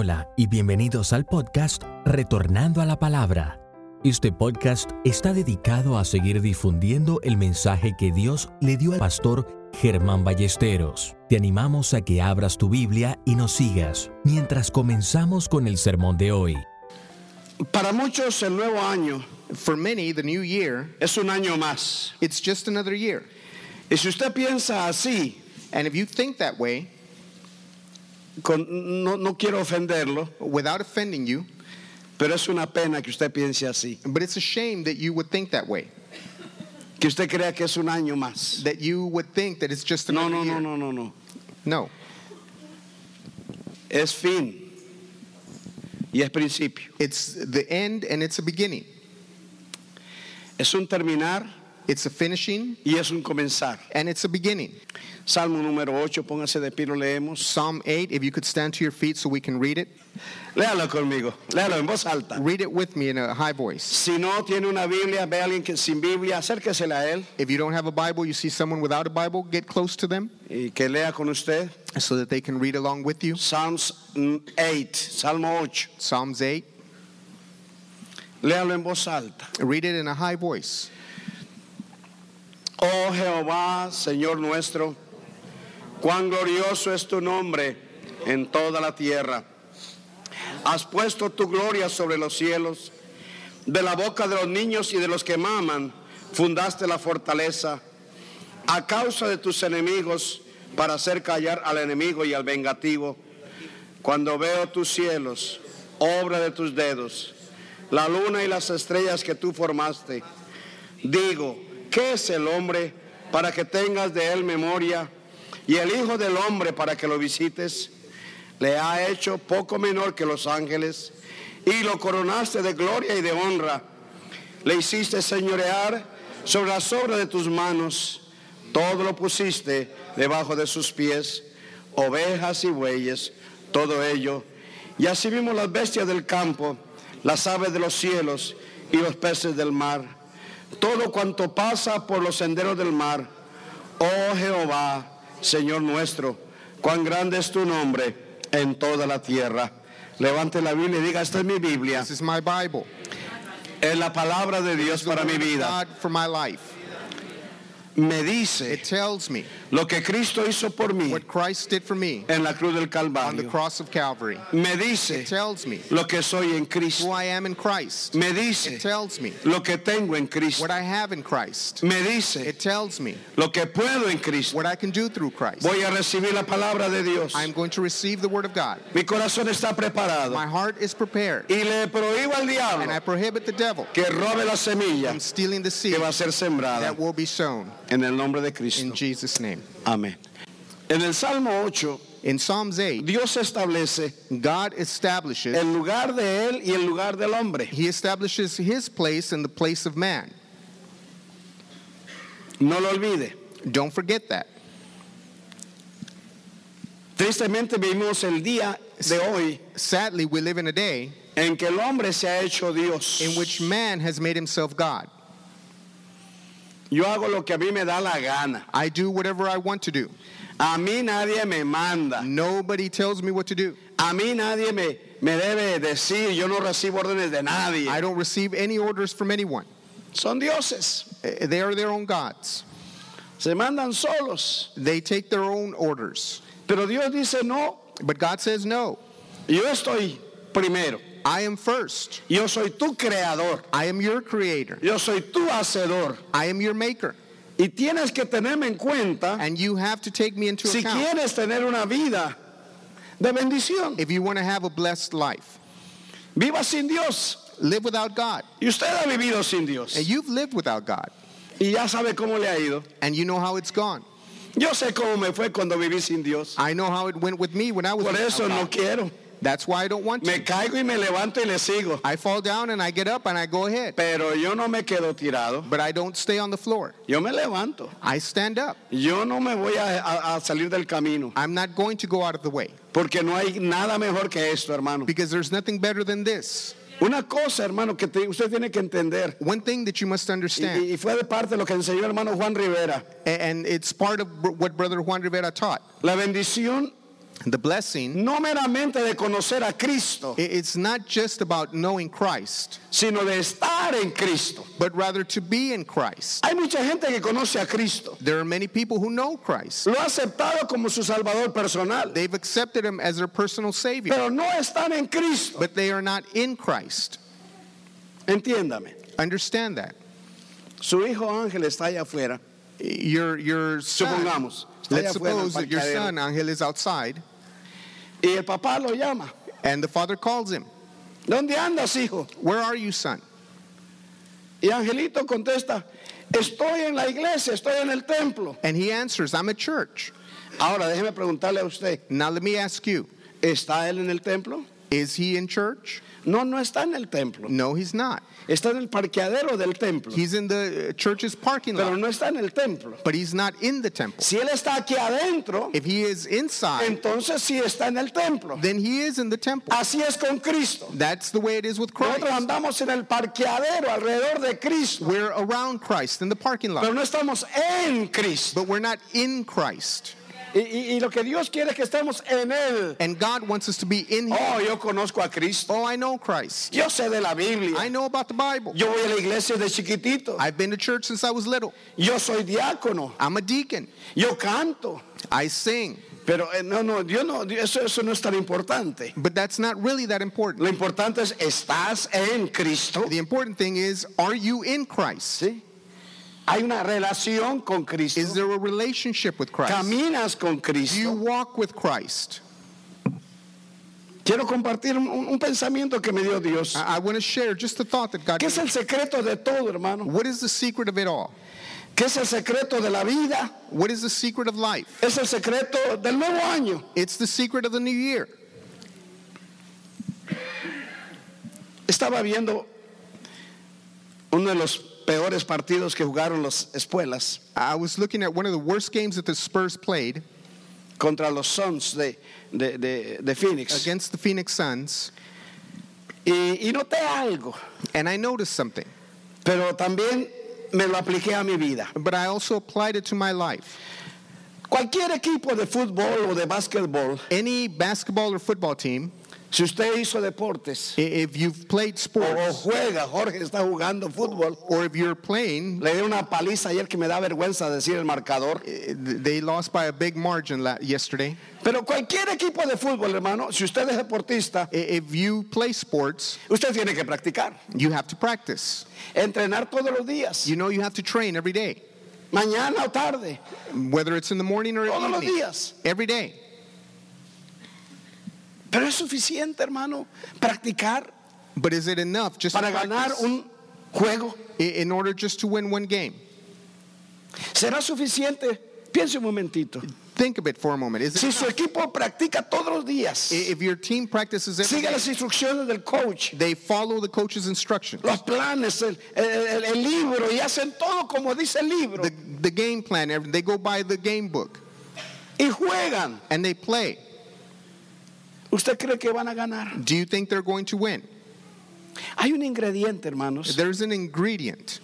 Hola y bienvenidos al podcast Retornando a la Palabra. Este podcast está dedicado a seguir difundiendo el mensaje que Dios le dio al pastor Germán Ballesteros. Te animamos a que abras tu Biblia y nos sigas mientras comenzamos con el sermón de hoy. Para muchos el nuevo año For many, the new year, es un año más. it's just another year. Y si usted piensa así, And if you think that way, con- no, no quiero ofenderlo, without offending you, pero es una pena que usted piense así. but it's a shame that you would think that way, Que usted crea que es un año más. that you would think that it's just No, another no, no, year. no, no, no. No, Es fin y es principio. it's the end and it's a beginning. Es un terminar It's a finishing y es un comenzar. and it's a beginning. Salmo número 8, póngase de pie, lo leemos. Psalm 8, if you could stand to your feet so we can read it. Léalo conmigo, léalo en voz alta. Read it with me in a high voice. Si no tiene una Biblia, ve a alguien que sin Biblia, acérquesela a él If you don't have a Bible, you see someone without a Bible, get close to them y que lea con usted. so that they can read along with you. Psalms 8, Salmo 8. Psalms 8, Léalo en voz alta. read it in a high voice. Oh Jehová, Señor nuestro, cuán glorioso es tu nombre en toda la tierra. Has puesto tu gloria sobre los cielos. De la boca de los niños y de los que maman, fundaste la fortaleza. A causa de tus enemigos, para hacer callar al enemigo y al vengativo. Cuando veo tus cielos, obra de tus dedos, la luna y las estrellas que tú formaste, Digo, ¿qué es el hombre para que tengas de él memoria? Y el Hijo del Hombre para que lo visites. Le ha hecho poco menor que los ángeles y lo coronaste de gloria y de honra. Le hiciste señorear sobre las obras de tus manos. Todo lo pusiste debajo de sus pies, ovejas y bueyes, todo ello. Y así vimos las bestias del campo, las aves de los cielos y los peces del mar todo cuanto pasa por los senderos del mar. Oh Jehová, Señor nuestro, cuán grande es tu nombre en toda la tierra. Levante la Biblia y diga, esta es mi Biblia, This is my Bible. es la palabra de Dios para mi vida. God for my life. Me dice It tells me lo que Cristo hizo por mí what Christ did for me en la cruz del on the Calvario. cross of Calvary. Me dice It tells me lo que soy en who Cristo. I am in Christ. Me It dice tells me lo que tengo en Cristo. what I have in Christ. Me dice It tells me lo que puedo en Cristo. what I can do through Christ. Voy a recibir la palabra de Dios. I'm going to receive the Word of God. Mi corazón está preparado. My heart is prepared, Y le prohíbo al and I diablo prohibit the devil que robe la semilla from stealing the seed que va a ser sembrada that will be sown en el nombre de Cristo. in Jesus' name. Amén. En el Salmo 8, In Psalms 8, Dios establece God establishes, el lugar de él y el lugar del hombre. He establishes His place and the place of man. No lo olvide. Don't forget that. Tristemente vivimos el día de hoy Sadly, we live in a day en que el hombre se ha hecho Dios. in which man has made himself God. Yo hago lo que a mí me da la gana. I do whatever I want to do. A mí nadie me manda. Nobody tells me what to do. A mí nadie me, me debe decir. Yo no recibo órdenes de nadie. I don't receive any orders from anyone. Son dioses. Eh, They are their own gods. Se mandan solos. They take their own orders. Pero Dios dice no. But God says, no, Yo estoy primero. I am first. Yo soy tu creador. I am your creator. Yo soy tu hacedor. I am your maker. Y tienes que tenerme en cuenta And you have to take me into si account quieres tener una vida de bendición. if you want to have a blessed life. Viva sin Dios. Live without God. Y usted ha vivido sin Dios. And you've lived without God. Y ya sabe cómo le ha ido. And you know how it's gone. Yo sé cómo me fue cuando viví sin Dios. I know how it went with me when I was Por eso no God. quiero. That's why I don't want to. Me caigo y me levanto y le sigo. I fall down and I get up and I go ahead. Pero yo no me quedo tirado. But I don't stay on the floor. Yo me levanto. I stand up. Yo no me voy a, a- a salir del camino. I'm not going to go out of the way Porque no hay nada mejor que esto, hermano. because there's nothing better than this. Una cosa, hermano, que te- usted tiene que entender. One thing that you must understand, y fue de parte de lo que enseñó el hermano Juan Rivera. a- and it's part of what Brother Juan Rivera taught. La bendición The blessing, no meramente de conocer a Cristo, it's not just about knowing Christ, sino de estar en Cristo. but rather to be in Christ. Hay mucha gente que conoce a Cristo, There are many people who know Christ. lo ha aceptado como su Salvador personal, They've accepted him as their personal Savior, pero no están en Cristo. but they are not in Christ. Entiéndame, Understand that. su hijo Ángel está allá afuera, Your, your son, supongamos, let's afuera en el suppose that your son, Angel, is outside, y el papá lo llama. and the father calls him. ¿Dónde andas, hijo? Where are you, son? Y Angelito contesta, estoy en la iglesia, estoy en el templo. And he answers, I'm at church. Ahora déjeme preguntarle a usted, Now let me ask you, ¿está él en el templo? is he in church? No, no está en el templo. No, he's not. Está en el parqueadero del templo, He's in the uh, church's parking pero lot, no está en el templo. but he's not in the temple. Si él está aquí adentro, If he is inside, entonces sí está en el templo. then he is in the temple. Así es con Cristo. That's the way it is with Nosotros Christ. andamos en el parqueadero alrededor de Cristo, We're around Christ in the parking pero lot, no estamos en Cristo. but we're not in Christ. Y, y- y lo que Dios quiere es que estemos en Él. And God wants us to be in Him. Oh, yo conozco a Cristo. Oh, I know Christ. Yo sé de la Biblia. I know about the Bible. Yo voy a la iglesia de chiquitito. I've been to church since I was little. Yo soy diácono. I'm a deacon. Yo canto. I sing. Pero eh, no, no, Dios no, eso, eso no es tan importante. But that's not really that important. Lo importante es, ¿estás en Cristo? The important thing is, are you in Christ? ¿Sí? Hay una relación con Cristo. Is there a relationship with Christ? Caminas con Do you Cristo. walk with Christ? Quiero compartir un, un pensamiento que me dio Dios. I, I want to share just a thought that God ¿Qué es el secreto de todo, hermano? What is the secret of it all? ¿Qué es el secreto de la vida? What is the secret of life? Es el secreto del nuevo año. It's the secret of the new year. Estaba viendo uno de los peores partidos que jugaron los espuelas I was looking at one of the worst games that the Spurs played contra los Suns de, de, de- de Phoenix. against the Phoenix Suns, Y, y noté algo, and I noticed something. pero también me lo apliqué a mi vida. But I also applied it to my life. Cualquier equipo de fútbol o de básquetbol, Any basketball or football team, si usted hizo deportes if you've played o sports juega, Jorge está jugando fútbol, or if you're playing, le di una paliza ayer que me da vergüenza decir el marcador. eh, they lost by a big margin yesterday. Pero cualquier equipo de fútbol, hermano, si usted es deportista, If you play sports, usted tiene que practicar, you have to practice. entrenar todos los días, You know you have to train every day, mañana o tarde, whether it's in the morning or todos los evening, días. every day. Pero es suficiente, hermano, practicar But is it enough just to ganar practice un juego. in order just to win one game? ¿Será suficiente? Piense un momentito. Think of it for a moment. Is it Si su equipo practica todos los días, if your team practices every sigue day, las instrucciones del coach, they follow the coach's instructions, los planes, el, el- el libro y hacen todo como dice el libro the, the game plan, they go by the game book y juegan. and they play. ¿Usted cree que van a ganar? Do you think they're going to win? Hay un ingrediente, hermanos, There's an ingredient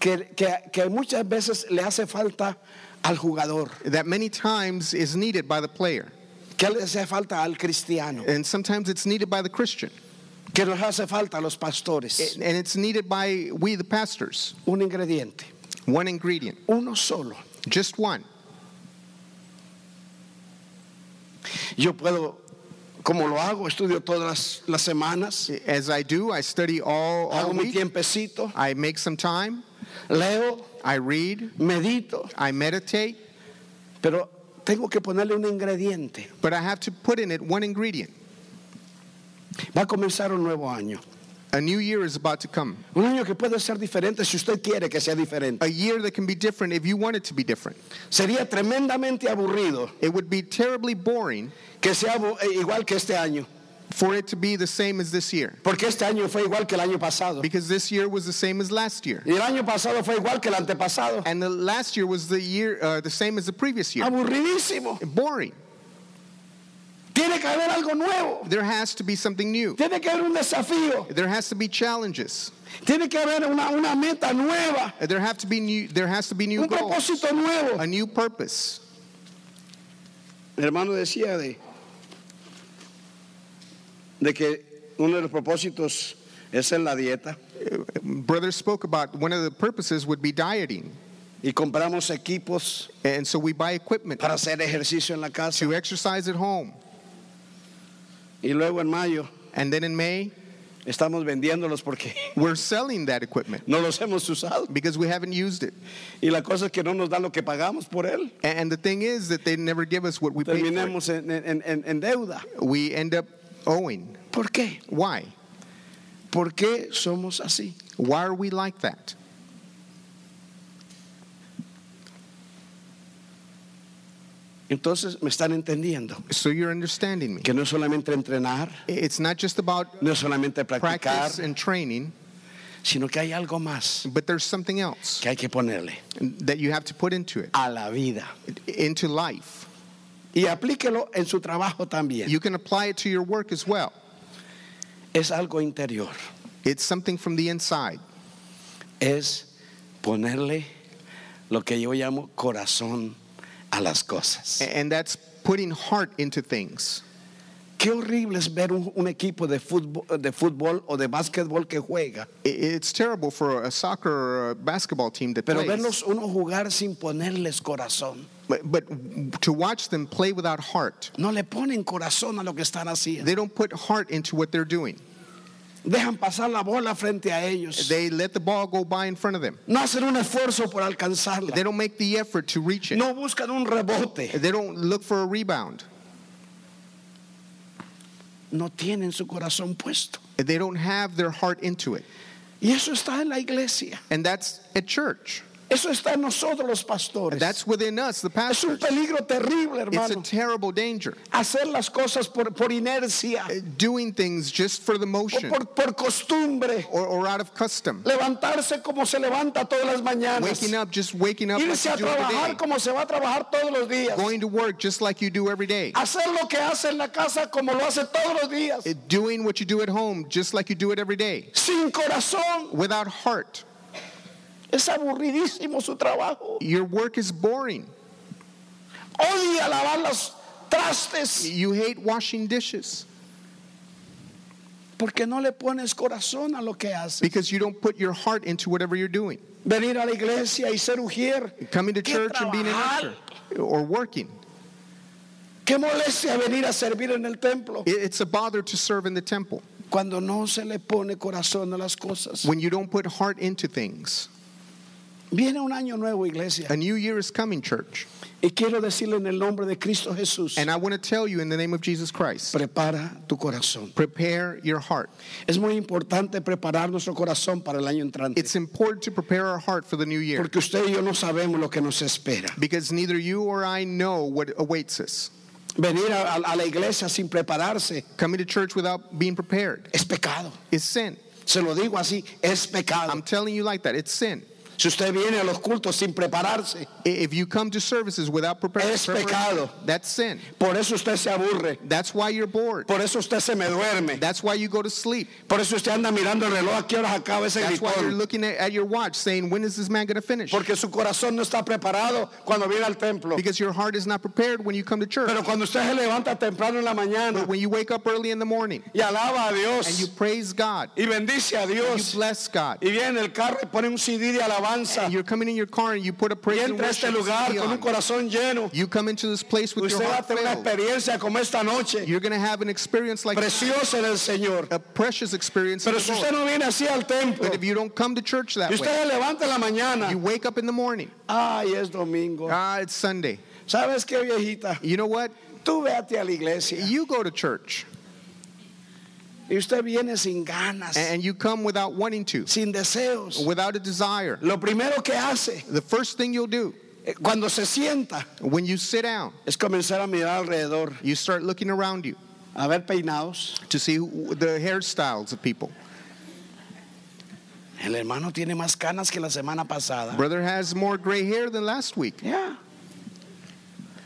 que, que, que muchas veces le hace falta al jugador, that many times is needed by the player, que le hace falta al cristiano, and sometimes it's needed by the Christian, que nos hace falta a los pastores. and it's needed by we, the pastors. Un ingrediente, One ingredient, uno solo. just one. Yo puedo, como lo hago, estudio todas las, las semanas, As I do, I study all, all hago mi week. tiempecito, I make some time. leo, I read. medito, I meditate. pero tengo que ponerle un ingrediente. But I have to put in it one ingredient. Va a comenzar un nuevo año. A new year is about to come. Un año que puede ser diferente si usted quiere que sea diferente. A year that can be different if you want it to be different. Sería tremendamente aburrido It would be terribly boring que sea eh, igual que este año, for it to be the same as this year. porque este año fue igual que el año pasado. Because this year was the same as last year. Y el año pasado fue igual que el antepasado. And the last year was the year uh, the same as the previous year. Aburridísimo. Boring. Tiene que haber algo nuevo. There has to be something new. Tiene que haber un desafío. There has to be challenges. Tiene que haber una, una meta nueva. There have to be new there has to be new Un goals. propósito nuevo. A new purpose. El hermano decía de, de que uno de los propósitos es en la dieta uh, Brother spoke about one of the purposes would be dieting. y compramos equipos And so we buy equipment para hacer ejercicio en la casa. to exercise at home. Y luego en mayo And then in May, estamos vendiéndolos porque we're selling that equipment no los hemos usado. because we haven't used it. Y la cosa es que no nos dan lo que pagamos por él. And the thing is that they never give us what we pay for. it. Terminemos en, en- en- en deuda. We end up owing. ¿Por qué? Why? ¿Por qué somos así? Why are we like that? Entonces me están entendiendo So you're understanding me. que no es solamente entrenar, It's not just about no es solamente practicar, and training, sino que hay algo más but there's something else que hay que ponerle that you have to put into it, a la vida. into life. Y aplíquelo en su trabajo también. You can apply it to your work as well. Es algo interior. It's something from the inside. Es ponerle lo que yo llamo corazón a las cosas. And that's putting heart into things. Qué horrible es ver un, un equipo de fútbol, de fútbol o de básquetbol que juega, It's terrible for a soccer or a basketball team that pero plays. verlos uno jugar sin ponerles corazón. But, but to watch them play without heart, No le ponen corazón a lo que están haciendo. they don't put heart into what they're doing. Dejan pasar la bola frente a ellos. They let the ball go by in front of them. No hacen un esfuerzo por alcanzarla. They don't make the effort to reach it. No buscan un rebote. They don't look for a rebound. No tienen su corazón puesto. They don't have their heart into it. Y eso está en la iglesia. And that's at church. Eso está en nosotros los pastores. That's within us, the es un pastors. peligro terrible, It's a terrible danger. Hacer las cosas por, por inercia, uh, Doing things just for the o motion por, por costumbre. or, or out of custom. Levantarse como se levanta todas las mañanas. Waking up, just waking up Irse a trabajar como se va a trabajar todos los días. Going to work just like you do every day. Hacer lo que hace en la casa como lo hace todos los días. Uh, doing what you do at home just like you do it every day. Sin corazón. Without heart. Es aburridísimo su trabajo. Your work is boring. Odia lavar los trastes You hate washing dishes porque no le pones corazón a lo que haces. because you don't put your heart into whatever you're doing. Venir a la iglesia y ser ujier. Coming to ¿Qué church and being an trabajar? usher or working. Qué molestia venir a servir en el templo It's a bother to serve in the temple cuando no se le pone corazón a las cosas. when you don't put heart into things. Viene un año nuevo, iglesia, A new year is coming, church. y quiero decirle en el nombre de Cristo Jesús, And I want to tell you in the name of Jesus Christ prepara tu corazón. prepare your heart. Es muy importante preparar nuestro corazón para el año entrante, It's important to prepare our heart for the new year porque usted y yo no sabemos lo que nos espera. because neither you or I know what awaits us. Venir a, a- la iglesia sin prepararse Coming to church without being prepared es pecado. is sin. Se lo digo así, es pecado. I'm telling you like that. It's sin. Si usted viene a los cultos sin prepararse, If you come to services without preparing, Es pecado. that's sin. por eso usted se aburre, That's why you're bored. por eso usted se me duerme, That's why you go to sleep. por eso usted anda mirando el reloj a qué horas acaba ese That's why you're looking at, at your watch saying, when is this man going to finish? Porque su corazón no está preparado cuando viene al templo. Because your heart is not prepared when you come to church. Pero cuando usted se levanta temprano en la mañana But when you wake up early in the morning y alaba a and you Dios praise God, y bendice a you Dios bless God, y viene en el carro y pone un CD de alabanza and you're coming in your car and you put a y praise and entra a este lugar con un corazón lleno, you come into this place with your usted va a heart tener una filled. experiencia como esta noche, You're going to have an experience like preciosa en el Señor. a precious experience. Pero si usted no viene así al templo But if you don't come to church that y usted way, levanta en la mañana, you wake up in the morning. ay, es domingo. Ah, it's Sunday. ¿Sabes qué, viejita? You know what? Tú véate a la iglesia You go to church y usted viene sin ganas, and you come without wanting to, sin deseos. without a desire. Lo primero que hace The first thing you'll do eh, cuando se sienta when you sit down, es comenzar a mirar alrededor, you start looking around you a ver peinados. to see who, the hairstyles of people. El hermano tiene más canas que la semana pasada. Brother has more gray hair than last week. Ya.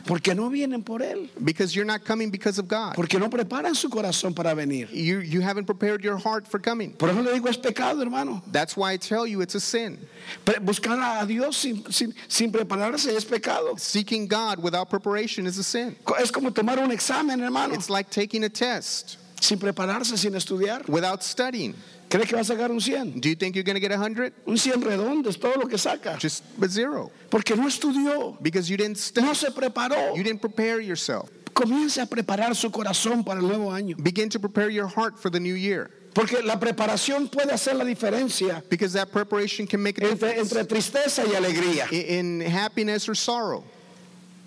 Porque no vienen por Él. Because you're not coming because of God. Porque no preparan su corazón para venir. You, you haven't prepared your heart for coming. Por eso le digo, es pecado, hermano. That's why I tell you it's a sin. Buscar a Dios sin, sin, sin prepararse es pecado. Seeking God without preparation is a sin. Es como tomar un examen, hermano, It's like taking a test sin prepararse, sin estudiar. without studying. ¿Cree que va a sacar un 100? Do you think you're going to get 100? Un 100 redondo es todo lo que saca. Just a zero. Porque no estudió, Because you didn't study. no se preparó. You didn't prepare yourself. Comience a preparar su corazón para el nuevo año. Begin to prepare your heart for the new year. Porque la preparación puede hacer la diferencia Because that preparation can make a entre, difference entre tristeza y alegría, i- in happiness or sorrow,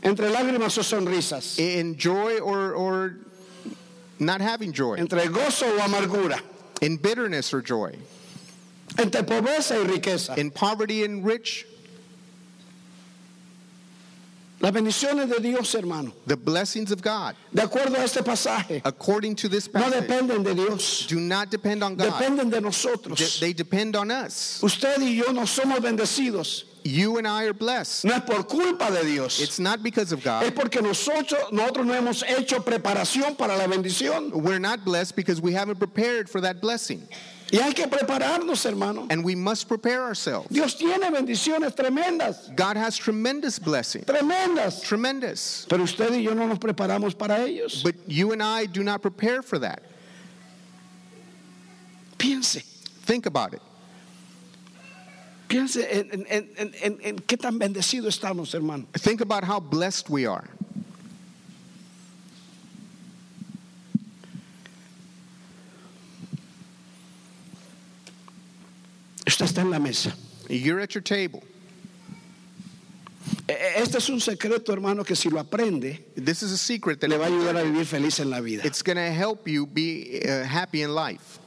entre lágrimas o sonrisas, in joy or, or not having joy, entre gozo o amargura, in bitterness or joy, entre pobreza y riqueza. in poverty and rich. Las bendiciones de Dios, hermano, The blessings of God, de acuerdo a este pasaje, according to this no passage, dependen de Dios, do not depend on God. dependen de They- nosotros. They depend on us. Usted y yo no somos bendecidos, You and I are blessed. no es por culpa de Dios, It's not because of es God. porque nosotros, nosotros no hemos hecho preparación para la bendición. We're not blessed because we haven't prepared for that blessing. Y hay que prepararnos, hermano. And we must prepare ourselves. Dios tiene bendiciones tremendas, God has tremendous blessings. tremendas. Tremendous. Pero usted y yo no nos preparamos para ellos. But you and I do not prepare for that. Piense, Think about it. Piense en, en- en- en- en- qué tan bendecidos estamos, hermano. Think about how blessed we are. Usted está en la mesa. You're at your table. E- e- Este es un secreto, hermano, que si lo aprende, This is a secret that le va a ayudar a vivir feliz en la vida. it's going to help you be uh, happy in life.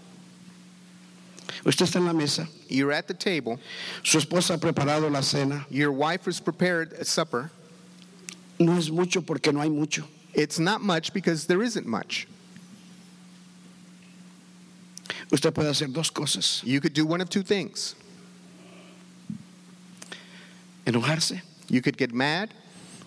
Usted está en la mesa, You're at the table. su esposa ha preparado la cena. Your wife has prepared a supper. No es mucho porque no hay mucho. It's not much because there isn't much. Usted puede hacer dos cosas. You could do one of two things. Enojarse, You could get mad.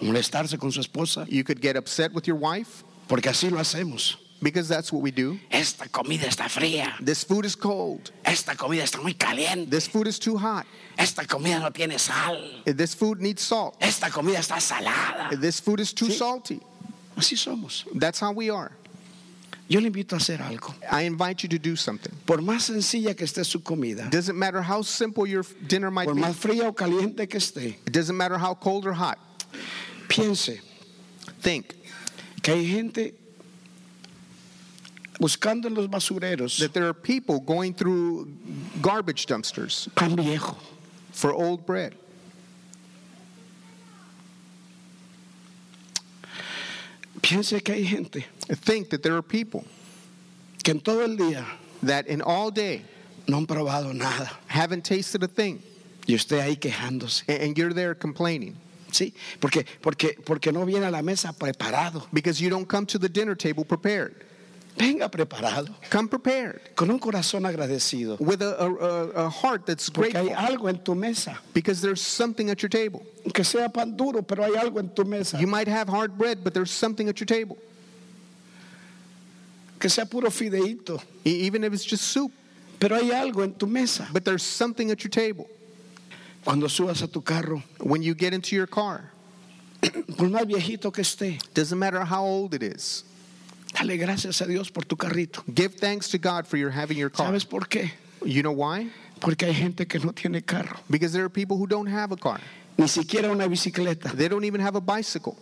molestarse con su esposa, You could get upset with your wife porque así lo hacemos. Because that's what we do. Esta comida está fría. This food is cold. Esta comida está muy caliente. This food is too hot. Esta comida no tiene sal. This food needs salt. Esta comida está salada. This food is too Sí. salty. Así somos. That's how we are. Yo le invito a hacer algo. I invite you to do something. Por más sencilla que esté su comida, Doesn't matter how simple your dinner might por be. más fría o caliente que esté, It doesn't matter how cold or hot. piense Think que hay gente buscando en los basureros that there are people going through garbage dumpsters pan viejo. for old bread. Piense que hay gente Think that there are people que en todo el día that in all day no han probado nada haven't tasted a thing y usted ahí quejándose. and you're there complaining ¿Sí? Porque, porque, porque no viene a la mesa preparado. because you don't come to the dinner table prepared. Venga preparado, Come prepared con un corazón agradecido. with a, a, a- heart that's Porque hay grateful algo en tu mesa. because there's something at your table. Que sea pan duro, pero hay algo en tu mesa. You might have hard bread, but there's something at your table. Que sea puro fideíto, Even if it's just soup, pero hay algo en tu mesa. but there's something at your table. Cuando subas a tu carro, When you get into your car, por más viejito que esté, doesn't matter how old it is, dale gracias a Dios por tu carrito. give thanks to God for your having your car. ¿Sabes por qué? You know why? Porque hay gente que no tiene carro, Because there are people who don't have a car. ni siquiera una bicicleta. They don't even have a bicycle.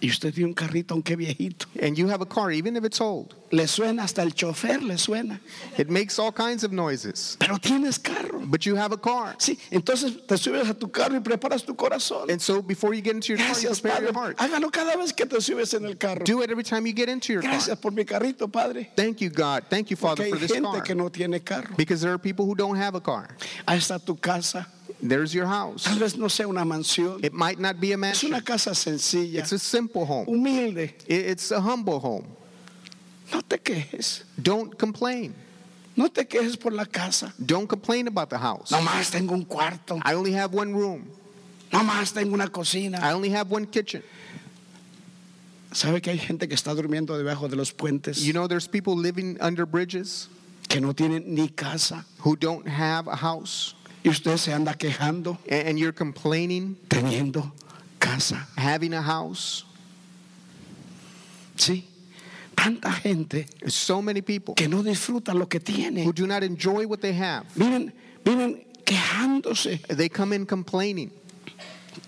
Y usted tiene un carrito, aunque viejito. And you have a car, even if it's old. Le suena hasta el chofer, le suena. It makes all kinds of noises. Pero tienes carro. But you have a car. Sí, entonces te subes a tu carro y preparas tu corazón. And so before you get into your car, you Gracias, prepare Padre. your heart. Hágalo cada vez que te subes en el carro. Do it every time you get into your car. Gracias por mi carrito, Padre. Thank you, God. Thank you, Father, Porque for hay this gente car. que no tiene carro. Because there are people who don't have a car. Ahí está tu casa. There's your house. Tal vez no sea una mansión. It might not be a Es mansion. una casa sencilla, It's a simple home. humilde. It's a humble home. No te quejes. Don't complain. No te quejes por la casa. Don't complain about the house. Nomás tengo un cuarto. I only have one room. Nomás tengo una cocina. I only have one kitchen. ¿Sabe que hay gente que está durmiendo debajo de los puentes? You know, there's people living under bridges que no tienen ni casa. who don't have a house, Y usted se anda quejando a- and you're complaining teniendo casa. having a house. Sí. Tanta gente so many people que no disfrutan lo que tiene. who do not enjoy what they have. Viven, viven quejándose. They come in complaining.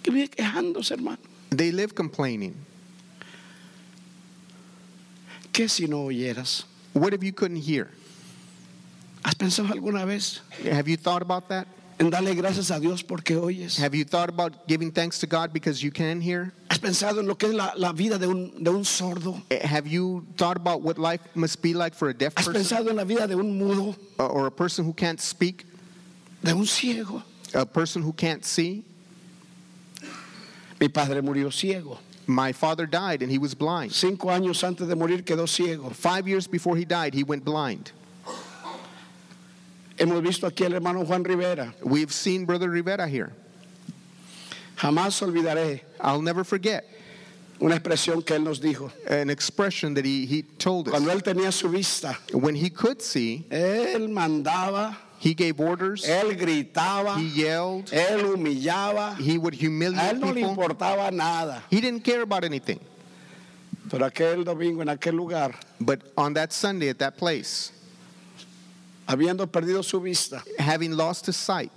Quejándose, hermano. They live complaining. ¿Qué si no oyeras? What if you couldn't hear? ¿Has pensado alguna vez Have you thought about that? En darle gracias a Dios porque oyes? Have you thought about giving thanks to God because you can hear? ¿Has pensado en lo que es la, la vida de un, de un sordo? Eh, have you thought about what life must be like for a deaf ¿Has person pensado en la vida de un mudo, or- or a person who can't speak, de un ciego? a person who can't see? Mi padre murió ciego. My father died and he was blind. Cinco años antes de morir quedó ciego. Five years before he died, he went blind. Hemos visto aquí al hermano Juan Rivera. We've seen Brother Rivera here. Jamás olvidaré I'll never forget una expresión que él nos dijo. an expression that he, he told us. Cuando él tenía su vista, When he could see, él mandaba, he gave orders, él gritaba, he yelled, él humillaba. he would A humiliate él no le people. importaba nada. He didn't care about anything. Pero aquel domingo en aquel lugar, But on that Sunday at that place, habiendo perdido su vista, having lost his sight,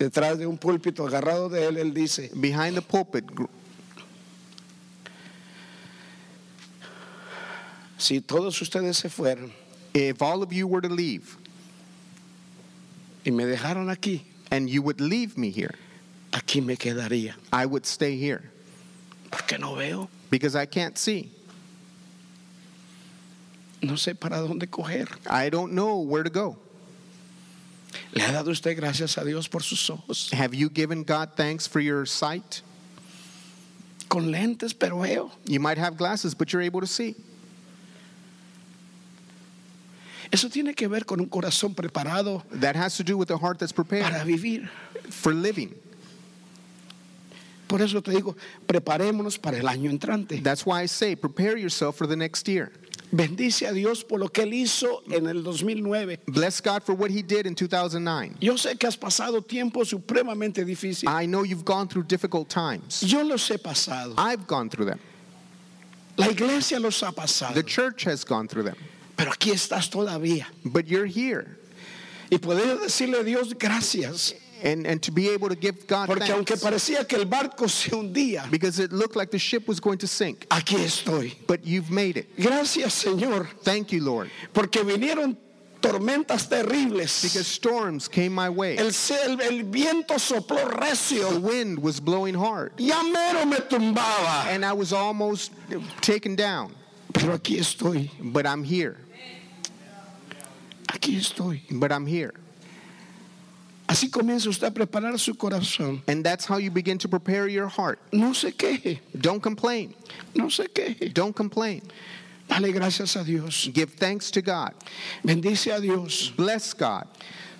detrás de un púlpito agarrado de él, él dice, behind the pulpit, si todos ustedes se fueran if all of you were to leave y me dejaron aquí, and you would leave me here, aquí me quedaría, I would stay here porque no veo, because I can't see. No sé para dónde coger. I don't know where to go. ¿Le ha dado usted gracias a Dios por sus ojos? Have you given God thanks for your sight? Con lentes, pero veo. You might have glasses, but you're able to see. Eso tiene que ver con un corazón preparado That has to do with a heart that's prepared para vivir. for living. Por eso te digo, preparémonos para el año entrante. That's why I say, prepare yourself for the next year. Bendice a Dios por lo que Él hizo en el 2009. Bless God for what He did in 2009. Yo sé que has pasado tiempos supremamente difíciles. I know you've gone through difficult times. Yo los he pasado. I've gone through them. La iglesia los ha pasado. The church has gone through them. Pero aquí estás todavía. But you're here. Y poder decirle a Dios gracias. And, and to be able to give God Porque aunque thanks. parecía que el barco se hundía, Because it looked like the ship was going to sink. aquí estoy. But you've made it. Gracias Señor. Thank you, Lord. Porque vinieron tormentas terribles. Because storms came my way. El, el- el viento sopló The wind was blowing hard. Ya mero me tumbaba. And I was almost taken down. Pero aquí estoy. But I'm here. Aquí estoy. But I'm here. Así comienza usted a preparar su corazón. And that's how you begin to prepare your heart. No se queje. Don't complain. No se queje. Don't complain. Dale gracias a Dios. Give thanks to God. Bendice a Dios. Bless God.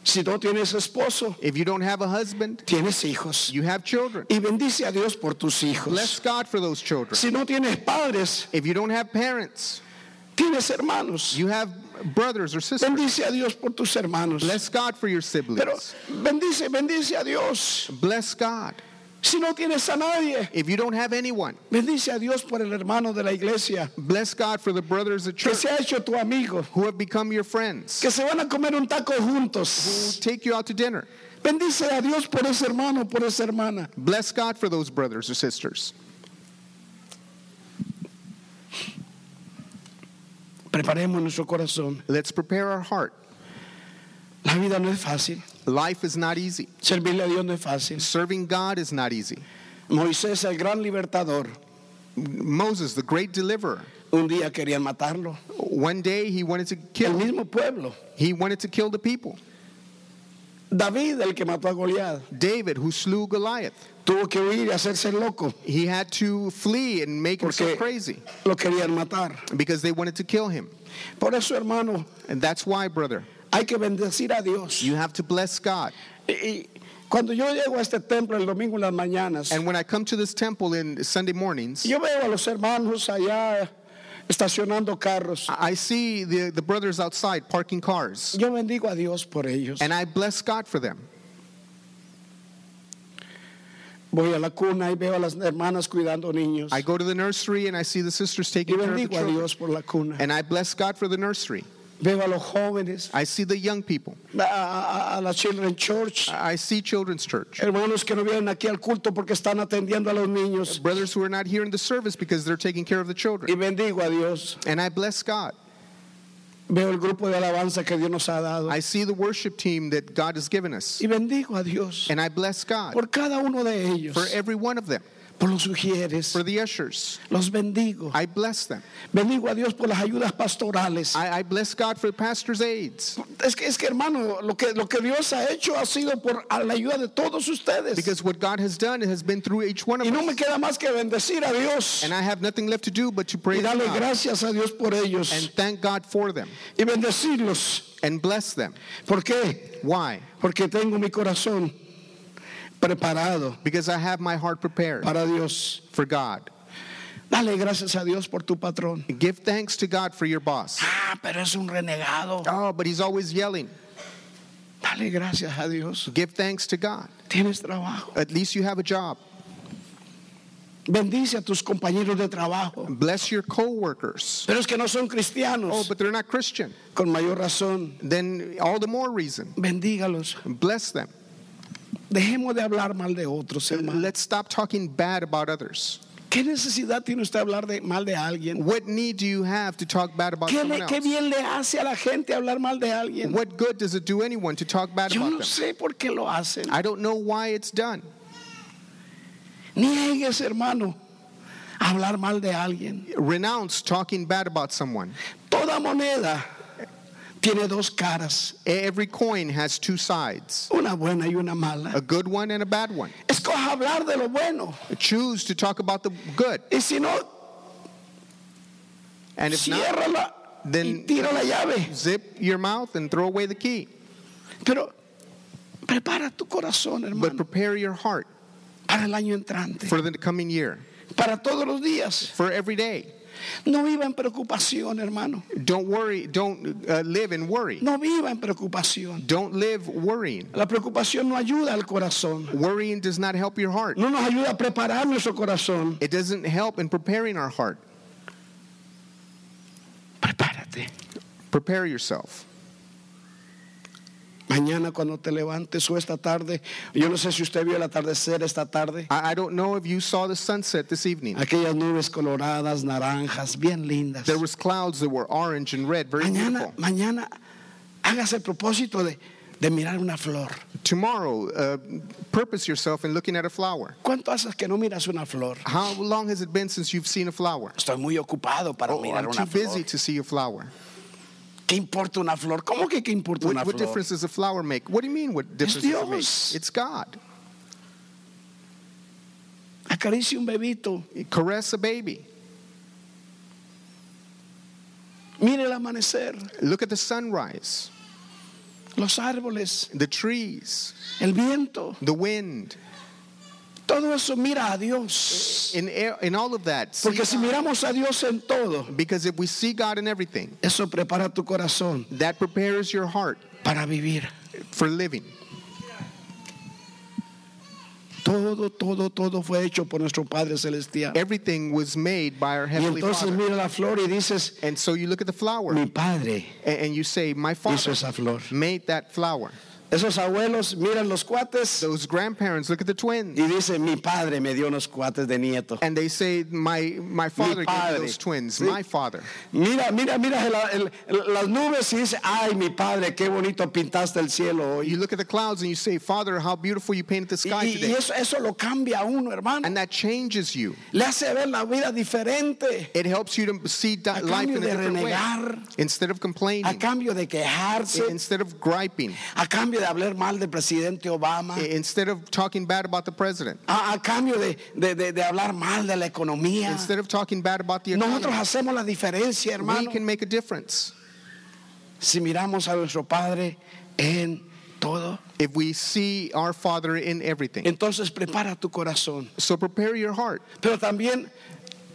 Si no tienes esposo, If you don't have a husband, tienes hijos. you have children. Y bendice a Dios por tus hijos. Bless. God for those children. Si no tienes padres, If you don't have parents, tienes hermanos. you have brothers or sisters. Bendice a Dios por tus hermanos. Bless God for your Pero siblings. bendice, bendice a Dios. Bless God. Si no tienes a nadie, If you don't have anyone, bendice a Dios por el hermano de la iglesia bless God for the brothers of que church se ha hecho tu amigo, who have become your friends, que se van a comer un taco who juntos. take you out to dinner. Bendice a Dios por ese hermano, por esa hermana. Bless God for those brothers or sisters. Preparemos nuestro corazón. Let's prepare our heart. La vida no es fácil. Life is not easy. Servirle a Dios no es fácil. Serving God is not easy. Moisés, el gran libertador, Moses, the great deliverer, un día querían matarlo. one day he wanted to kill. El mismo pueblo. he wanted to kill the people. David, el que mató a Goliat, David, who slew Goliath, tuvo que huir y hacerse loco he had to flee and make himself porque crazy lo querían matar. because they wanted to kill him. Por eso, hermano, And that's why, brother, hay que bendecir a Dios. you have to bless God. Y, Cuando yo llego a este templo el domingo en las mañanas, And when I come to this temple in Sunday mornings, yo veo a los hermanos allá estacionando carros. I I see the, the brothers outside parking cars. Yo bendigo a Dios por ellos. And I bless God for them. Voy a la cuna y veo a las hermanas cuidando niños. I go to the nursery and I see the sisters Y taking care of the children. Dios por la cuna. And I bless God for the nursery. Veo a los jóvenes, I see the young people. a, a- la Children Church, I see children's church. hermanos que no vienen aquí al culto porque están atendiendo a los niños. Brothers who are not here in the service because they're taking care of the Y children. bendigo a Dios. And I bless God. Veo el grupo de alabanza que Dios nos ha dado. I see the worship team that God has given us. Y bendigo a Dios And I bless God por cada uno de ellos, for every one of them, por los sugieres. for the ushers. Los bendigo. I bless them. Bendigo a Dios por las ayudas pastorales. I, I bless God for the pastor's aids. Es que, es que hermano, lo que, lo que Dios ha hecho ha sido por la ayuda de todos ustedes. Because what God has done has been through each one of Y no me us. queda más que bendecir a Dios And I have nothing left to do but to y praise darle God gracias a Dios por ellos and thank God for them y bendecirlos. and bless them. ¿Por qué? Why? Porque tengo mi corazón preparado Because I have my heart prepared para Dios. for God. Dale gracias a Dios por tu patrón. Give thanks to God for your boss. Ah, pero es un renegado. Oh, but he's always yelling. Dale gracias a Dios. Give thanks to God. Tienes trabajo. At least you have a job. Bendice a tus compañeros de trabajo. Bless your co-workers. Pero es que no son Oh, but they're not Christian. Con mayor razón, Then all the more reason. bendígalos. Bless them. Dejemos de hablar mal de otros, hermano. Let's stop talking bad about others. ¿Qué necesidad tiene usted hablar de, mal de alguien? What need do you have to talk bad about ¿Qué, someone qué else? bien le hace a la gente hablar mal de alguien? What good does it do anyone to talk bad Yo about no them? sé por qué lo hacen. I don't know why it's done. Niegues, hermano, hablar mal de alguien. Renounce talking bad about someone. Toda moneda tiene dos caras, Every coin has two sides una buena y una mala. a good one and a bad one. Escoja hablar de lo bueno. Choose to talk about the good. Y si no, And if not, then- tira la llave. zip your mouth and throw away the key. Pero prepara tu corazón, hermano. But prepare your heart para el año entrante, for the coming year, para todos los días. for every day. No viva en preocupación, hermano. Don't worry. Don't uh, live in worry. No viva en preocupación. Don't live worrying. La preocupación no ayuda al corazón. Worrying does not help your heart. No nos ayuda a preparar nuestro corazón. It doesn't help in preparing our heart. Prepárate. Prepare yourself. Mañana cuando te levantes o esta tarde, yo no sé si usted vio el atardecer esta tarde. I, I don't know if you saw the sunset this evening. Aquellas nubes coloradas, naranjas, bien lindas. There was clouds that were orange and red, very Mañana, beautiful. mañana hágase el propósito de, de mirar una flor. Tomorrow, uh, purpose yourself in looking at a flower. ¿Cuánto haces que no miras una flor? How long has it been since you've seen a flower? Estoy muy ocupado para Oh, mirar I'm una too flor. busy to see a flower. ¿Qué importa una flor? ¿Cómo que qué importa What, una what flor? difference does a flower make? What do you mean? What difference does it make? Dios. It's God. Acaricia un bebito, Caress a baby. mire el amanecer, Look at the sunrise, los árboles, the trees, el viento. the wind. Todo eso mira a Dios. In, in all of that, Porque si miramos a Dios en todo, because if we see God in everything, eso prepara tu corazón that prepares your heart para vivir. for living. Todo, todo, todo fue hecho por nuestro Padre Celestial. Everything was made by our Y Heavenly entonces Father. mira la flor y dices, And so you look at the flower mi Padre a- and you say, My hizo Father esa flor. made that flower. Esos abuelos miran los cuates Those grandparents look at the twins y dicen, mi Padre me dio unos cuates de nieto. and they say, My, my father gave me those twins, my father. Mira, mira, mira el- las nubes y dice, ay, mi Padre, qué bonito pintaste el cielo hoy. You look at the clouds and you say, Father, how beautiful you painted the Y, sky y- y today. eso, eso lo cambia a uno, hermano. And that changes you. Le hace ver la vida diferente. It helps you to see A life in a de different way. Instead of a complaining, cambio de quejarse, instead of griping, a cambio de hablar mal del presidente Obama, instead of talking bad about the president, a, a cambio de, de- de- de hablar mal de la economía. instead of talking bad about the Nosotros economy, hacemos la diferencia, we hermano, can make a difference. Si miramos a nuestro Padre en todo, if we see our Father in everything. entonces prepara tu corazón. So prepare your heart, Pero también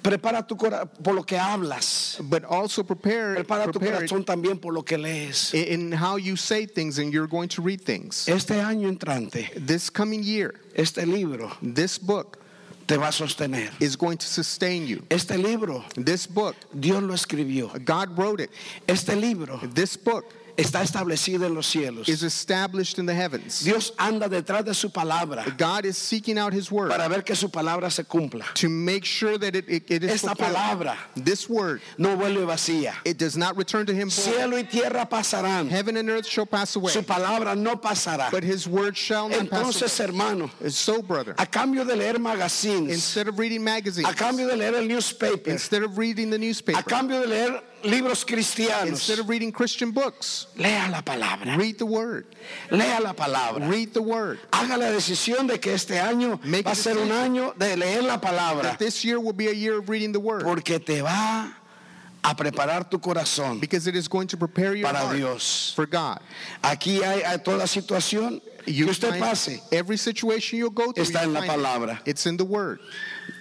prepara tu corazón por lo que hablas. but also prepare, Prepara tu prepare corazón también por lo que lees. in how you say things and you're going to read things. Este año entrante, This coming year, este libro this book te va a sostener. is going to sustain you. Este libro, This book, Dios lo escribió. God wrote it. Este libro This book está establecido en los cielos. is established in the heavens. Dios anda detrás de su palabra God is seeking out His word para ver que su palabra se cumpla. to make sure that it, it, it is Esta fulfilled. palabra This word, no vuelve vacía. it does not return to Him void. Cielo y tierra pasarán. Heaven and earth shall pass away, Su palabra no pasará. but His word shall not pass Entonces, hermano, away. So, brother, a cambio de leer magazines, instead of reading magazines, a cambio de leer el newspaper, instead of reading the a newspaper, cambio de leer libros cristianos, instead of reading Christian books, lea la palabra. read the word. Lea la palabra. Read the word. Haga la decisión de que este año Make va a ser un año de leer la palabra, That this year will be a year of reading the word porque te va a preparar tu corazón because it is going to prepare your para heart Dios. for God. Aquí hay, hay toda situación que usted pase. every situation you'll go through, Está you en la find it. palabra. It's in the word.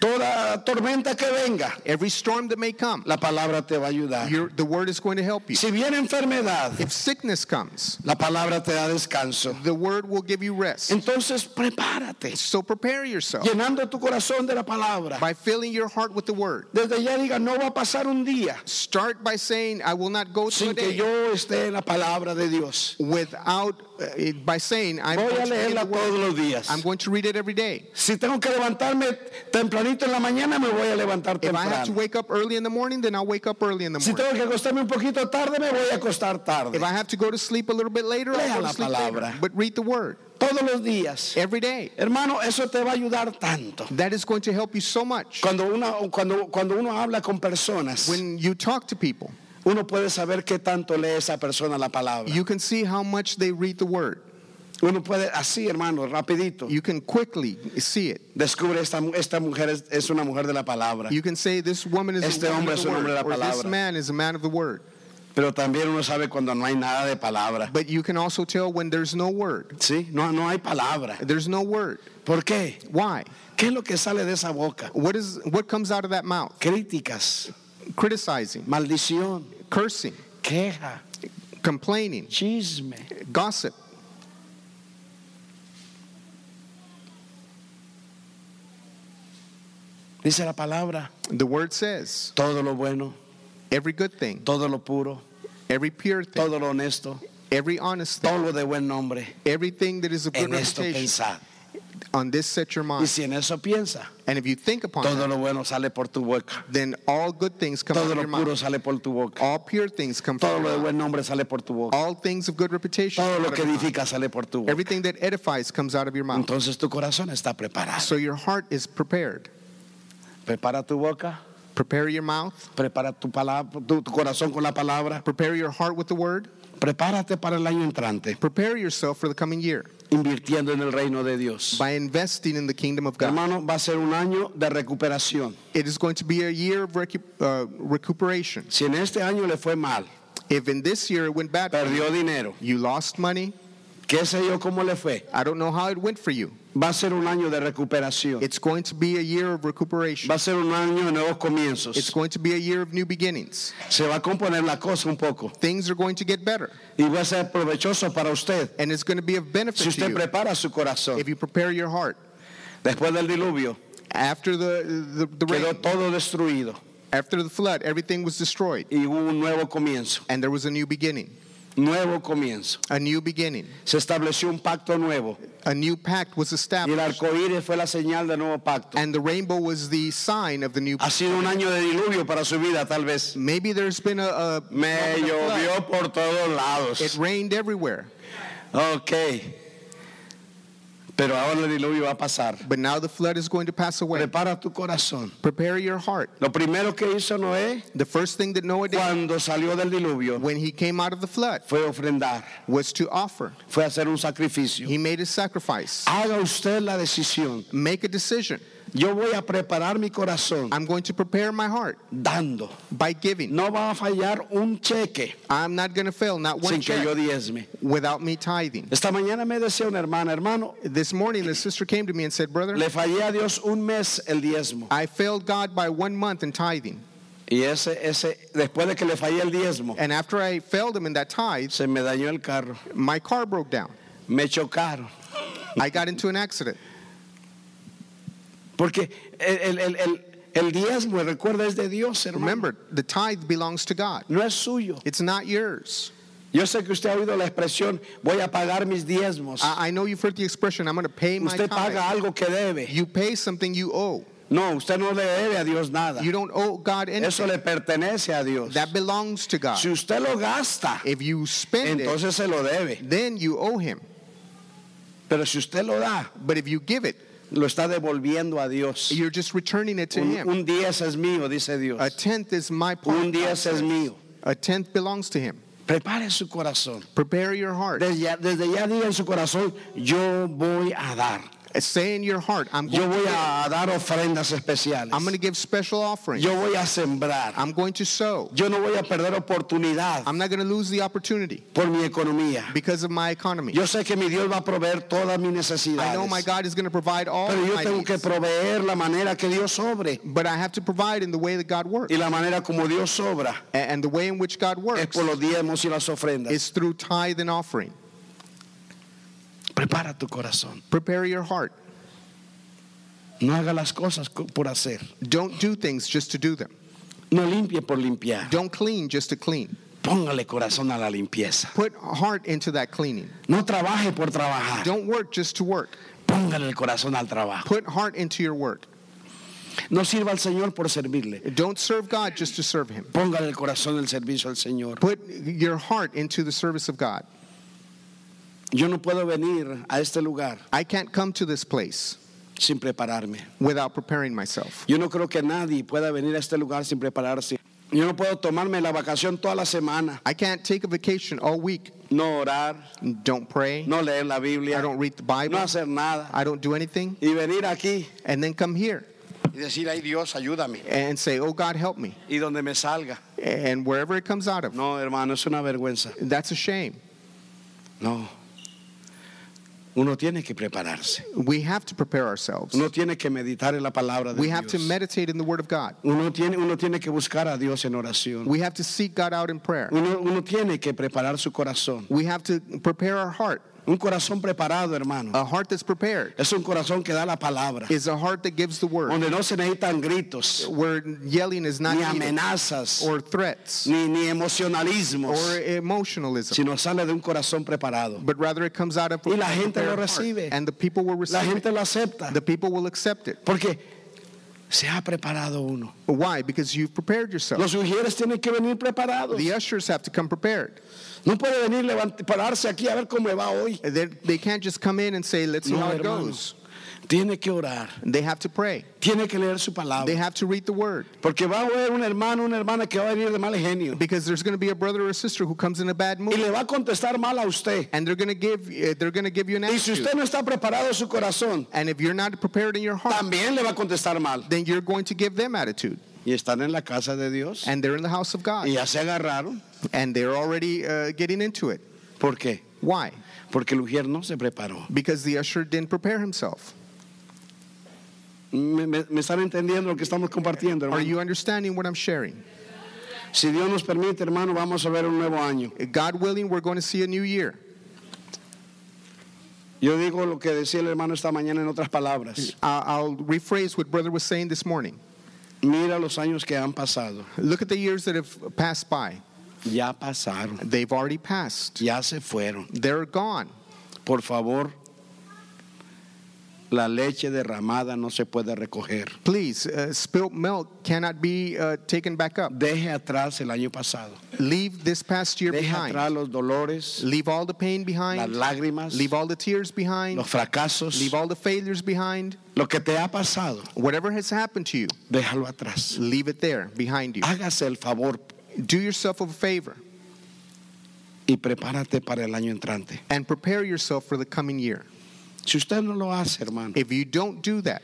Toda tormenta que venga, Every storm that may come, la palabra te va a ayudar. your, the word is going to help you. Si viene enfermedad, If sickness comes, la palabra te da descanso. the word will give you rest. Entonces prepárate, So prepare yourself llenando tu corazón de la palabra. by filling your heart with the word. Desde ya diga, no va a pasar un día Start by saying, I will not go to a sin que yo esté en la palabra de Dios. without, it- Eh, by saying, I'm Voy a going, to read leerla todos los días. I'm going to read it every day. Si tengo que levantarme tempranito en la mañana, me voy a levantar If I have to temprano. wake up early in the morning, then I'll wake up early in the Si morning. tengo que acostarme un poquito tarde, me voy a acostar tarde. If I have to go to sleep a little bit later, Lea I'll go la to sleep later. palabra. But read the word Todos los días. every day. Hermano, eso te va a ayudar tanto. That is going to help you so much. Cuando uno, cuando, cuando uno habla con personas, When you talk to people, uno puede saber qué tanto lee esa persona la palabra. you can see how much they read the word. Uno puede, así hermano, rapidito, You can quickly see it. descubre esta, esta mujer es, es una mujer de la palabra. You can say this woman is Este a woman hombre of es the un hombre de la or this palabra. man is a man of the word. Pero también uno sabe cuando no hay nada de palabra. But you can also tell when there's no word. Sí, no, no hay palabra. There's no word. ¿Por qué? Why? ¿Qué es lo que sale de esa boca? What is what comes out of that mouth? Críticas, Criticizing, maldición, cursing, queja, complaining, chisme. gossip. Dice la palabra, The word says todo lo bueno, every good thing, todo lo puro, every pure thing, todo lo honesto, every honest thing, todo lo de buen nombre. everything that is of good En esto reputation. pensad. On this set your mind. Y mind. si en eso piensa, And if you think upon todo that, lo bueno sale por tu boca. then all good things come out Todo of lo your puro mouth. sale por tu boca. All pure things come Todo from lo de your mouth. buen nombre sale por tu boca. All things of good reputation. Todo lo out que of your mouth. edifica sale por tu boca. Everything that edifies comes out of your mouth. Entonces tu corazón está preparado. So your heart is prepared. Prepara tu boca, Prepare your mouth. prepara tu, palabra, tu, tu corazón con la palabra. Prepare your heart with the word. Prepárate para el año entrante, Prepare yourself for the coming year invirtiendo en el reino de Dios. by investing in the kingdom of God. Hermano, va a ser un año de recuperación. It is going to be a year of recu- uh, recuperation. Si en este año le fue mal, If in this year it went bad, you, perdió dinero, you lost money, qué sé yo cómo le fue, I don't know how it went for you. Va a ser un año de recuperación. It's going to be a year of recuperation. Va a ser un año de nuevos It's going to be a year of new beginnings. Se va a componer la cosa un poco Things are going to get better, y va a ser provechoso para usted and it's going to be of si benefit to usted you prepara su corazón. if you prepare your heart. Después del diluvio, After the, the, the quedó todo destruido after the flood, everything was destroyed, y hubo un nuevo comienzo. and there was a new beginning. Nuevo comienzo. A new beginning. Se estableció un pacto nuevo A new pact was y el established, arco iris fue la señal del nuevo pacto. and the rainbow was the sign of the new Ha sido un año de diluvio para su vida, tal vez. Maybe there's been a, a Me moment of flood. llovió por todos It rained everywhere, Ok. Pero ahora el diluvio va a pasar. but now the flood is going to pass away. Prepara tu corazón. Prepare your heart. Lo primero que hizo Noé The first thing that Noah did cuando salió del diluvio when he came out of the flood fue ofrendar, was to offer. fue hacer un sacrificio. He made a sacrifice. Haga usted la decisión Make a decision Yo voy a preparar mi corazón I'm going to prepare my heart dando. by giving. No va a fallar un cheque I'm not going to fail, not one sin que check yo diezme. without me tithing. Esta mañana me decía una hermana, hermano, This morning, the sister came to me and said, Brother, le fallé a Dios un mes el diezmo. I failed God by one month in tithing. Y ese, ese, después de que le fallé el diezmo, And after I failed him in that tithe, se me dañó el carro. my car broke down. Me chocaron. I got into an accident. Porque el, el- el- el- diezmo, recuerda, es de Dios, hermano. Remember, the tithe belongs to God. No es suyo. It's not yours. Yo sé que usted ha oído la expresión, voy a pagar mis diezmos. I, I know you've heard the expression, I'm going to pay my Usted paga tithe. algo que debe. You pay something you owe. No, usted no le debe a Dios nada. You don't owe God Eso anything. le pertenece a Dios. That belongs to God. Si usted lo gasta, If you spend it, se lo debe. then you owe Him. Pero si usted lo da, But if you give it, lo está devolviendo a Dios. you're just returning it to Un, Him. un diez es mío, dice Dios. A tenth is my part. Un diez es mío. A tenth belongs to Him. Prepare su corazón. Prepare your heart. Desde ya, desde ya diga en su corazón, yo voy a dar. Say in your heart, I'm Yo going, voy to, a dar ofrendas especiales. I'm going to give special offerings. Yo voy a sembrar. I'm going to sow. Yo no voy a perder oportunidad I'm not going to lose the opportunity por mi economía. because of my economy. Yo sé que mi Dios va a proveer todas mis necesidades. I know my God is going to provide all Pero yo my tengo que needs. proveer la manera que Dios sobre. But I have to provide in the way that God works. Y la manera como Dios sobra And the way in which God es works por los diezmos y las ofrendas. is through tithe and offering. Prepara tu corazón. Prepare your heart. No haga las cosas co- por hacer. Don't do things just to do them. No limpie por limpiar. Don't clean just to clean. Póngale corazón a la limpieza. Put heart into that cleaning. No trabaje por trabajar. Don't work just to work. Póngale el corazón al trabajo. Put heart into your work. No sirva al Señor por servirle. Don't serve God just to serve Him. Póngale el corazón del servicio al Señor. Put your heart into the service of God. Yo no puedo venir a este lugar I can't come to this place sin prepararme. without preparing myself. Yo no creo que nadie pueda venir a este lugar sin prepararse. Yo no puedo tomarme la vacación toda la semana, I can't take a vacation all week. no orar, Don't pray. no leer la Biblia, I don't read the Bible. no hacer nada I don't do anything. y venir aquí And then come here y decir, ay Dios, ayúdame. and say, Oh God, help me. Y donde me salga. And wherever it comes out of. No, hermano, es una vergüenza. That's a shame. No. Uno tiene que prepararse. We have to prepare ourselves. Uno tiene que meditar en la palabra de We have to meditate in the Word of God. Uno tiene, uno tiene que buscar a Dios en oración. We have to seek God out in prayer. Uno, uno tiene que preparar su corazón. We have to prepare our heart. Un corazón preparado, hermano. A heart that's prepared Es un corazón que da la palabra. is a heart that gives the Word, Donde no se necesitan gritos, where yelling is not ni amenazas, or threats, ni, ni emocionalismos, or emotionalism, sino sale de un corazón preparado. but rather it comes out of Y la gente lo heart, recibe. and the people will La receive gente it. lo acepta. The people will accept it. Porque se ha preparado uno. Why? Because you've prepared yourself. Los ujieres tienen que venir preparados. The ushers have to come prepared. No puede venir levant- pararse aquí a ver cómo me va hoy. They, they can't just come in and say, let's see No, how it hermano. goes. Tiene que orar. They have to pray. Tiene que leer su They have to read the word. Porque va a haber un hermano, una hermana que va a venir de mal genio. Because there's going to be a brother or a sister who comes in a bad Y mood, le va a contestar mal a usted. and they're going to give uh, they're going to give you an Y si attitude. usted no está preparado su corazón, And if you're not prepared in your heart, también le va a contestar mal. then you're going to give them attitude. Y están en la casa de Dios. And they're in the house of God, Y ya se agarraron. And they're already uh, getting into it. ¿Por qué? Why? Porque el ujier no se preparó. Because the usher didn't prepare himself. ¿Me, me- me están entendiendo lo que estamos compartiendo, Are you understanding what I'm sharing? Si Dios nos permite, hermano, vamos a ver un nuevo año. God willing, we're going to see a new year. Yo digo lo que decía el hermano esta mañana en otras palabras. I'll rephrase what brother was saying this morning. Mira los años que han pasado. Look at the years that have passed by. Ya pasaron. They've already passed. Ya se fueron. They're gone. Por favor, la leche derramada no se puede recoger. Please, uh, spilt milk cannot be uh, taken back up. Deje atrás el año pasado. Leave this past year Deje behind. atrás los dolores, Leave all the pain las behind. lágrimas, Leave all the tears behind. los fracasos. Leave all the failures behind. Lo que te ha pasado, Whatever has happened to you, déjalo atrás. leave it there behind you. Hágase el favor Do yourself a favor y prepárate para el año entrante. and prepare yourself for the coming year. Si usted no lo hace, hermano, If you don't do that,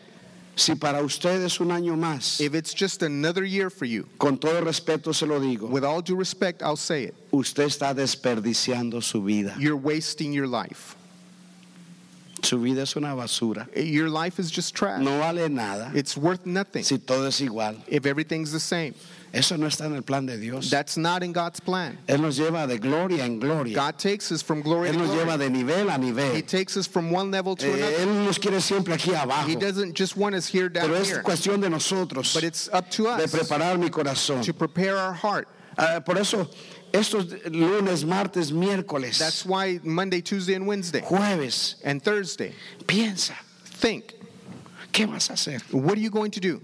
Si para usted es un año más, If it's just another year for you, con todo respeto se lo digo, with all due respect, I'll say it. usted está desperdiciando su vida. You're wasting your life. Su vida es una basura. Your life is just trash. No vale nada It's worth nothing si todo es igual. if everything's the same. Eso no está en el plan de Dios. That's not in God's plan. Él nos lleva de gloria en gloria. God takes us from glory Él to nos lleva glory. de nivel a He takes us from one level to Eh, another. Él nos quiere siempre aquí abajo. He doesn't just want us here down Pero es here, cuestión de nosotros but it's up to de us preparar mi corazón. to prepare our heart. Ah, por eso, estos lunes, martes, miércoles, That's why Monday, Tuesday, and Wednesday, jueves, and Thursday, piensa, think, ¿qué vas a hacer? what are you going to do?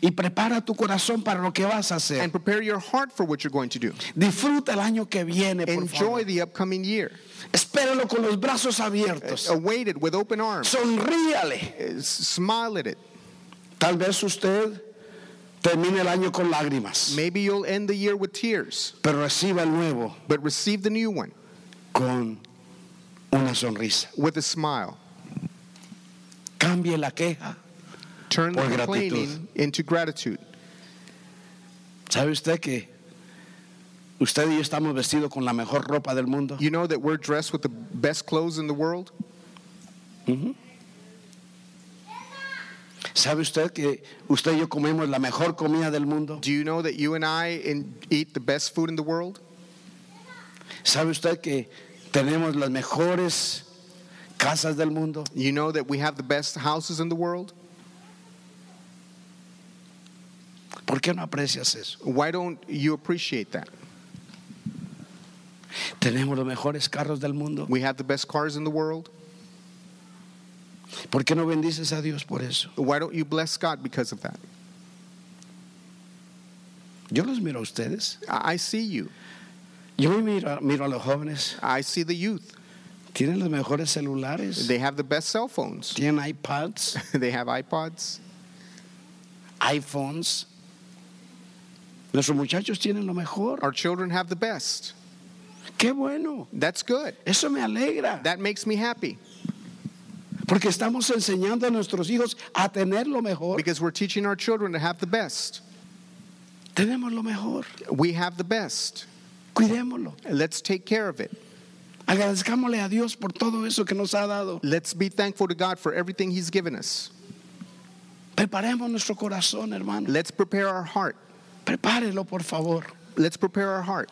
Y prepara tu corazón para lo que vas a hacer. And prepare your heart for what you're going to do. Disfruta el año que viene, por Enjoy favor. the upcoming year. Espéralo con los brazos abiertos. Await it with open arms. Sonríale. Uh, Smile at it. Tal vez usted termine el año con lágrimas, Maybe you'll end the year with tears, pero reciba el nuevo but receive the new one con una sonrisa. with a smile. Cambie la queja. Turn the Por gratitud. complaining into gratitude. ¿Sabe usted que usted y yo estamos vestidos con la mejor ropa del mundo? You know that we're dressed with the best clothes in the world? ¿Sabe usted que usted y yo comemos la mejor comida del mundo? Do you know that you and I in, eat the best food in the world? ¿Sabe usted que tenemos las mejores casas del mundo? You know that we have the best houses in the world? ¿Por qué no aprecias eso? Why don't you appreciate that? Tenemos los mejores carros del mundo. We have the best cars in the world. ¿Por qué no bendices a Dios por eso? Why don't you bless God because of that? Yo los miro a ustedes. I I see you. Yo miro, miro a los jóvenes. I see the youth. Tienen los mejores celulares. They have the best cell phones. Tienen iPads, they have iPods. iPhones. Nuestros muchachos tienen lo mejor. Our children have the best. Qué bueno. That's good. Eso me alegra. That makes me happy Porque estamos enseñando a nuestros hijos a tener lo mejor. because we're teaching our children to have the best. Tenemos lo mejor. We have the best. Cuidémoslo. Let's take care of it. Agradezcámosle a Dios por todo eso que nos ha dado. Let's be thankful to God for everything He's given us. Preparemos nuestro corazón, hermano. Let's prepare our heart. Prepárelo, por favor. Let's prepare our heart.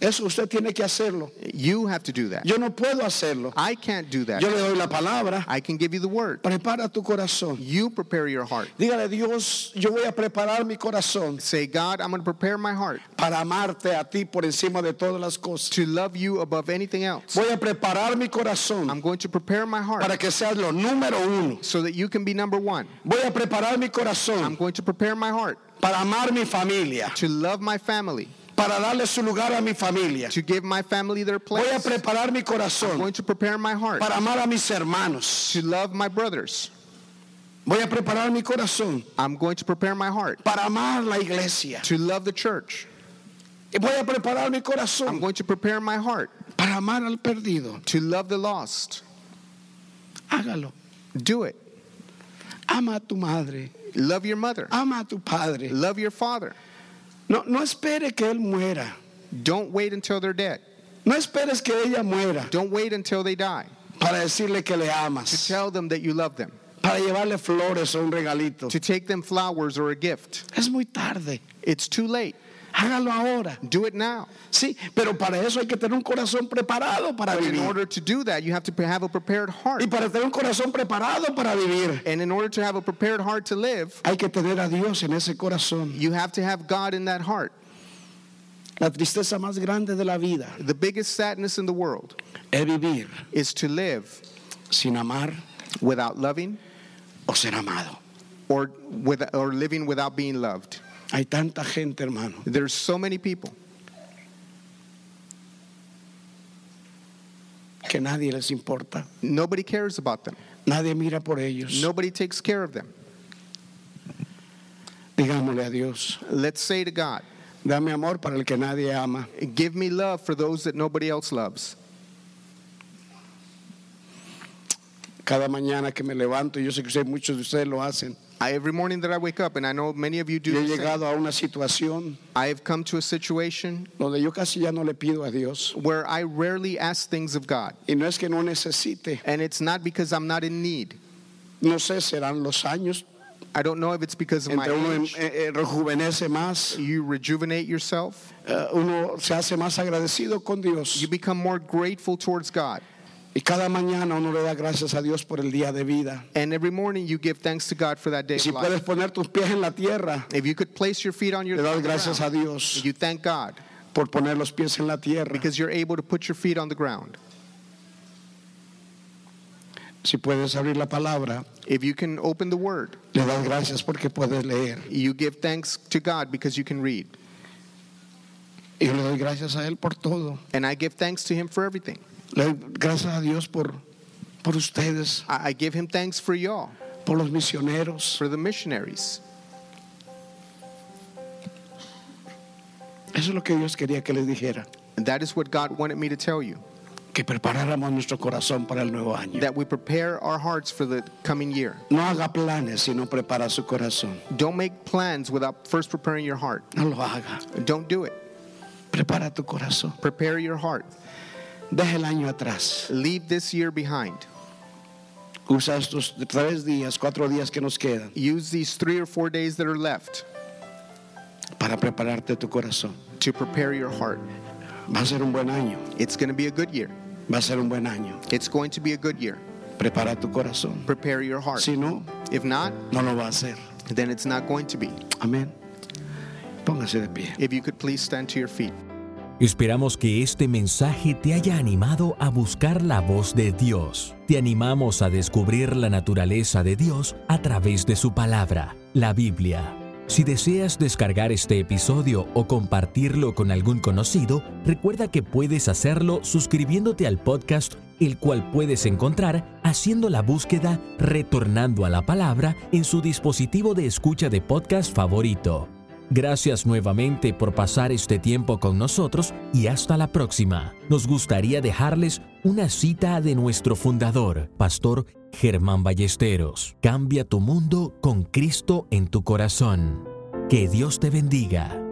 Eso usted tiene que hacerlo. You have to do that. Yo no puedo hacerlo. I can't do that. Yo le doy la palabra. I can give you the word. Prepara tu corazón. You prepare your heart. Dígale, Dios, yo voy a preparar mi corazón Say, God, I'm going to prepare my heart para amarte a ti por encima de todas las cosas. to love you above anything else. Voy a preparar mi corazón I'm going to prepare my heart para que seas lo número uno. so that you can be number one. Voy a preparar mi I'm going to prepare my heart para amar mi familia, to love my family, para darle su lugar a mi familia. to give my family their Voy a place. preparar mi I'm going to prepare my heart para amar a mis hermanos. to love my brothers. Voy a preparar mi corazón I'm going to prepare my heart para amar la iglesia. to love the church. Voy a preparar mi I'm going to prepare my heart para amar al perdido. to love the lost. Hágalo. Do it. Ama a tu madre. Love your mother. Ama a tu padre. Love your father. No, no espere que él muera. Don't wait until they're dead. No esperes que ella muera Don't wait until they die para decirle que le to amas. tell them that you love them, Para llevarle flores o un regalito. to take them flowers or a gift. Es muy tarde. It's too late. Hágalo ahora. Do it now. Sí, pero para eso hay que tener un corazón preparado para But in order to do that, you have to have a prepared heart. Y para tener un corazón preparado para vivir, And in order to have a prepared heart to live, hay que tener a Dios en ese corazón. you have to have God in that heart. La tristeza más grande de la vida The biggest sadness in the world es vivir is to live sin amar without loving o ser amado. or, with, or living without being loved. Hay tanta gente, hermano, There's so many people que nadie les importa. Nobody cares about them. Nadie mira por ellos. Nobody takes care of them. Digámosle a Dios, Let's say to God, dame amor para el que nadie ama. Give me love for those that nobody else loves. Cada mañana que me levanto, yo sé que muchos de ustedes lo hacen. I, every morning that I wake up, and I know many of you do Yo he llegado a una situación I have come to a situation donde yo casi ya no le pido a Dios. where I rarely ask things of God. Y no es que no necesite. And it's not because I'm not in need. No sé, serán los años. I don't know if it's because of my Entre uno age. eh, eh, rejuvenece más, You rejuvenate yourself. eh, uno se hace más agradecido con Dios. You become more grateful towards God. Y cada mañana uno le da gracias a Dios por el día de vida. And every morning you give thanks to God for that day si of puedes life. poner tus pies en la tierra, If you could place your feet on your le das gracias a ground, Dios you thank God por poner los pies en la tierra. because you're able to put your feet on the ground. Si puedes abrir la palabra, If you can open the word, le das gracias porque puedes leer. you give thanks to God because you can read. Y yo le doy gracias a Él por todo. And I give thanks to him for everything. Le doy gracias a Dios por, por ustedes, I, I give him thanks for y'all, por los misioneros. for the missionaries. Eso es lo que Dios quería que les dijera. And that is what God wanted me to tell you. Que preparáramos nuestro corazón para el nuevo año. That we prepare our hearts for the coming year. No haga planes si no prepara su corazón. Don't make plans without first preparing your heart. No lo haga. Don't do it. Prepara tu corazón. Prepare your heart. Deja el año atrás. Leave this year behind. Usa estos tres días, cuatro días que nos quedan Use these three or four days that are left para prepararte tu corazón. to prepare your heart. Va a ser un buen año. It's going to be a good year. Va a ser un buen año. It's going to be a good year. Prepara tu corazón. Prepare your heart. Si no, If not, no lo va a hacer. then it's not going to be. Amén. Póngase de pie. If you could please stand to your feet. Esperamos que este mensaje te haya animado a buscar la voz de Dios. Te animamos a descubrir la naturaleza de Dios a través de su palabra, la Biblia. Si deseas descargar este episodio o compartirlo con algún conocido, recuerda que puedes hacerlo suscribiéndote al podcast, el cual puedes encontrar haciendo la búsqueda Retornando a la Palabra en su dispositivo de escucha de podcast favorito. Gracias nuevamente por pasar este tiempo con nosotros y hasta la próxima. Nos gustaría dejarles una cita de nuestro fundador, Pastor Germán Ballesteros. Cambia tu mundo con Cristo en tu corazón. Que Dios te bendiga.